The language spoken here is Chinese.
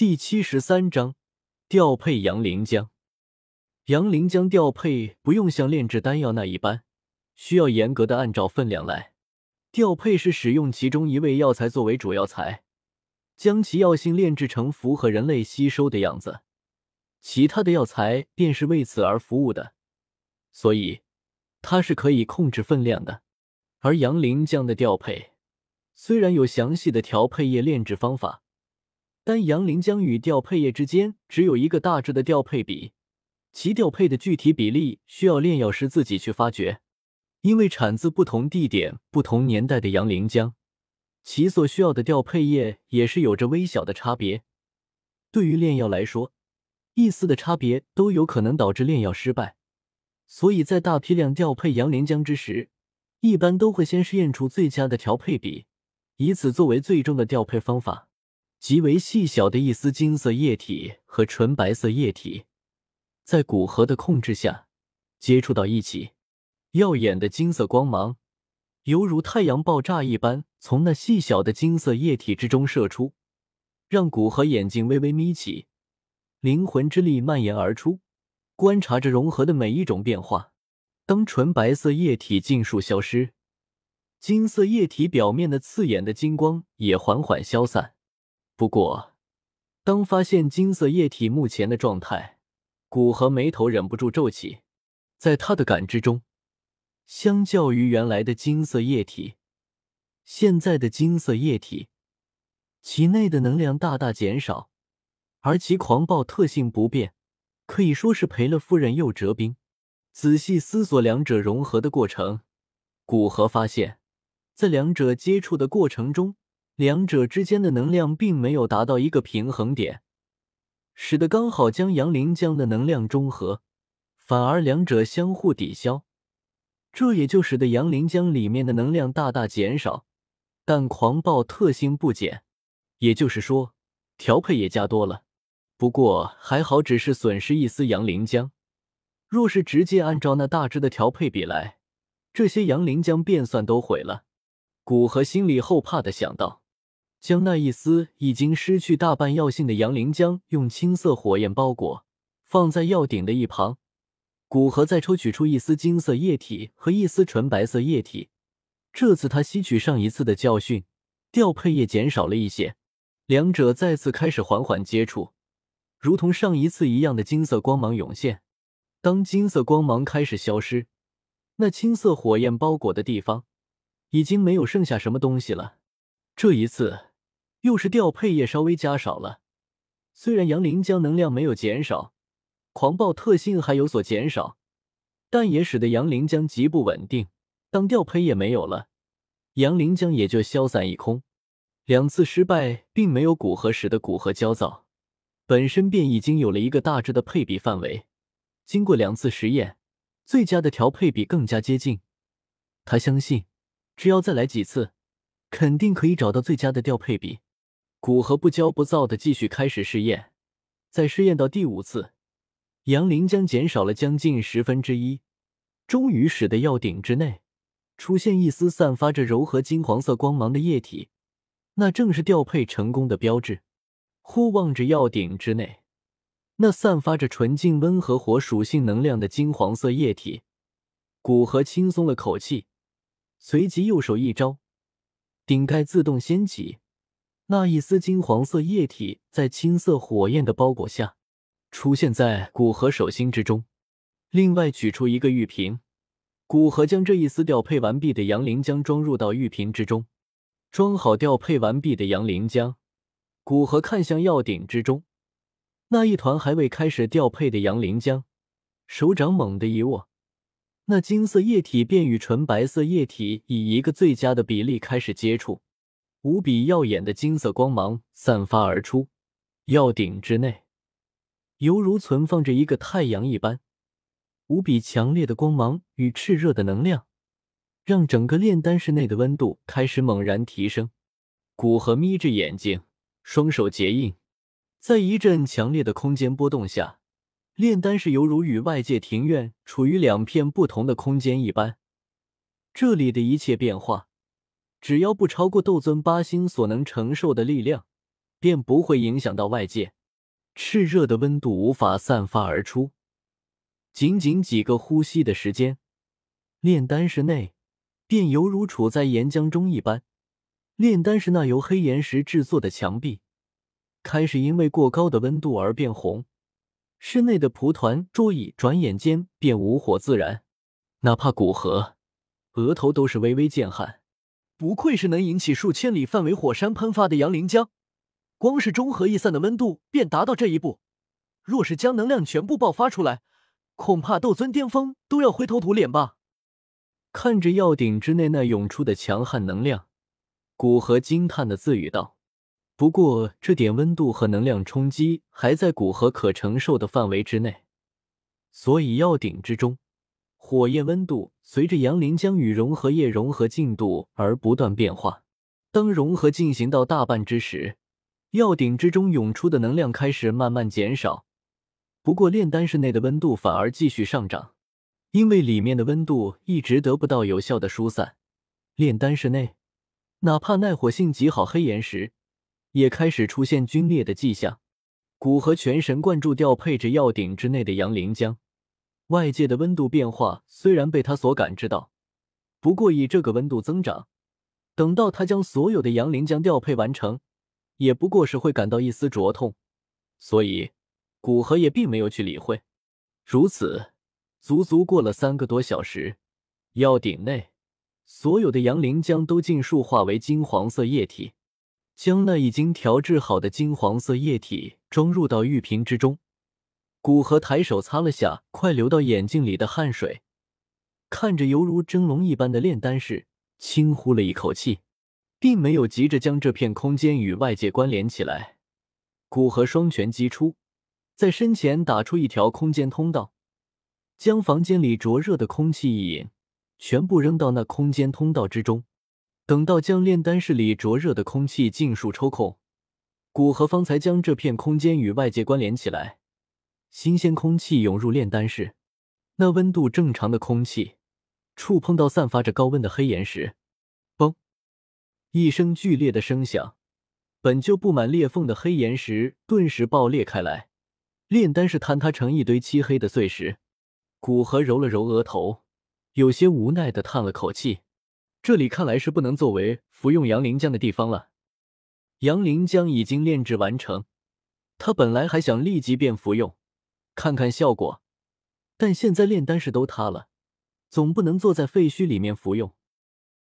第七十三章调配杨灵浆。杨灵浆调配不用像炼制丹药那一般，需要严格的按照分量来调配，是使用其中一味药材作为主药材，将其药性炼制成符合人类吸收的样子，其他的药材便是为此而服务的。所以，它是可以控制分量的。而杨灵浆的调配，虽然有详细的调配液炼制方法。但阳灵浆与调配液之间只有一个大致的调配比，其调配的具体比例需要炼药师自己去发掘。因为产自不同地点、不同年代的阳灵浆，其所需要的调配液也是有着微小的差别。对于炼药来说，一丝的差别都有可能导致炼药失败。所以在大批量调配阳灵浆之时，一般都会先试验出最佳的调配比，以此作为最终的调配方法。极为细小的一丝金色液体和纯白色液体，在古河的控制下接触到一起，耀眼的金色光芒犹如太阳爆炸一般，从那细小的金色液体之中射出，让古河眼睛微微眯起，灵魂之力蔓延而出，观察着融合的每一种变化。当纯白色液体尽数消失，金色液体表面的刺眼的金光也缓缓消散。不过，当发现金色液体目前的状态，古河眉头忍不住皱起。在他的感知中，相较于原来的金色液体，现在的金色液体其内的能量大大减少，而其狂暴特性不变，可以说是赔了夫人又折兵。仔细思索两者融合的过程，古河发现，在两者接触的过程中。两者之间的能量并没有达到一个平衡点，使得刚好将阳灵浆的能量中和，反而两者相互抵消，这也就使得阳灵浆里面的能量大大减少，但狂暴特性不减，也就是说调配也加多了。不过还好，只是损失一丝阳灵浆，若是直接按照那大致的调配比来，这些阳灵浆便算都毁了。古河心里后怕的想到。将那一丝已经失去大半药性的阳灵浆用青色火焰包裹，放在药鼎的一旁。古河再抽取出一丝金色液体和一丝纯白色液体。这次他吸取上一次的教训，调配液减少了一些。两者再次开始缓缓接触，如同上一次一样的金色光芒涌现。当金色光芒开始消失，那青色火焰包裹的地方已经没有剩下什么东西了。这一次。又是调配液稍微加少了，虽然杨凌江能量没有减少，狂暴特性还有所减少，但也使得杨凌江极不稳定。当调配液没有了，杨凌江也就消散一空。两次失败并没有古河使得古河焦躁，本身便已经有了一个大致的配比范围。经过两次实验，最佳的调配比更加接近。他相信，只要再来几次，肯定可以找到最佳的调配比。古河不骄不躁的继续开始试验，在试验到第五次，阳灵将减少了将近十分之一，终于使得药鼎之内出现一丝散发着柔和金黄色光芒的液体，那正是调配成功的标志。忽望着药鼎之内那散发着纯净温和火属性能量的金黄色液体，古河轻松了口气，随即右手一招，顶盖自动掀起。那一丝金黄色液体在青色火焰的包裹下，出现在古河手心之中。另外取出一个玉瓶，古河将这一丝调配完毕的阳灵浆装入到玉瓶之中。装好调配完毕的阳灵浆，古河看向药鼎之中那一团还未开始调配的阳灵浆，手掌猛地一握，那金色液体便与纯白色液体以一个最佳的比例开始接触。无比耀眼的金色光芒散发而出，药鼎之内犹如存放着一个太阳一般，无比强烈的光芒与炽热的能量，让整个炼丹室内的温度开始猛然提升。古河眯着眼睛，双手结印，在一阵强烈的空间波动下，炼丹室犹如与外界庭院处于两片不同的空间一般，这里的一切变化。只要不超过斗尊八星所能承受的力量，便不会影响到外界，炽热的温度无法散发而出。仅仅几个呼吸的时间，炼丹室内便犹如处在岩浆中一般。炼丹室那由黑岩石制作的墙壁开始因为过高的温度而变红，室内的蒲团、桌椅转眼间便无火自燃，哪怕古河额头都是微微见汗。不愧是能引起数千里范围火山喷发的阳陵江，光是中和易散的温度便达到这一步。若是将能量全部爆发出来，恐怕斗尊巅峰都要灰头土脸吧。看着药鼎之内那涌出的强悍能量。古河惊叹的自语道：“不过这点温度和能量冲击还在古河可承受的范围之内，所以药鼎之中火焰温度随着阳林江与融合液融合进度而不断变化。当融合进行到大半之时，药鼎之中涌出的能量开始慢慢减少。不过炼丹室内的温度反而继续上涨，因为里面的温度一直得不到有效的疏散。炼丹室内。”哪怕耐火性极好，黑岩石也开始出现龟裂的迹象。古河全神贯注调配着药鼎之内的阳灵浆，外界的温度变化虽然被他所感知到，不过以这个温度增长，等到他将所有的阳灵浆调配完成，也不过是会感到一丝灼痛，所以古河也并没有去理会。如此，足足过了三个多小时，药鼎内。所有的阳灵浆都尽数化为金黄色液体，将那已经调制好的金黄色液体装入到玉瓶之中。古河抬手擦了下快流到眼睛里的汗水，看着犹如蒸笼一般的炼丹室，轻呼了一口气，并没有急着将这片空间与外界关联起来。古河双拳击出，在身前打出一条空间通道，将房间里灼热的空气一引。全部扔到那空间通道之中。等到将炼丹室里灼热的空气尽数抽空，古河方才将这片空间与外界关联起来。新鲜空气涌入炼丹室，那温度正常的空气触碰到散发着高温的黑岩石，嘣！一声剧烈的声响，本就布满裂缝的黑岩石顿时爆裂开来，炼丹室坍塌成一堆漆黑的碎石。古河揉了揉额头。有些无奈的叹了口气，这里看来是不能作为服用杨灵浆的地方了。杨灵浆已经炼制完成，他本来还想立即便服用，看看效果，但现在炼丹室都塌了，总不能坐在废墟里面服用。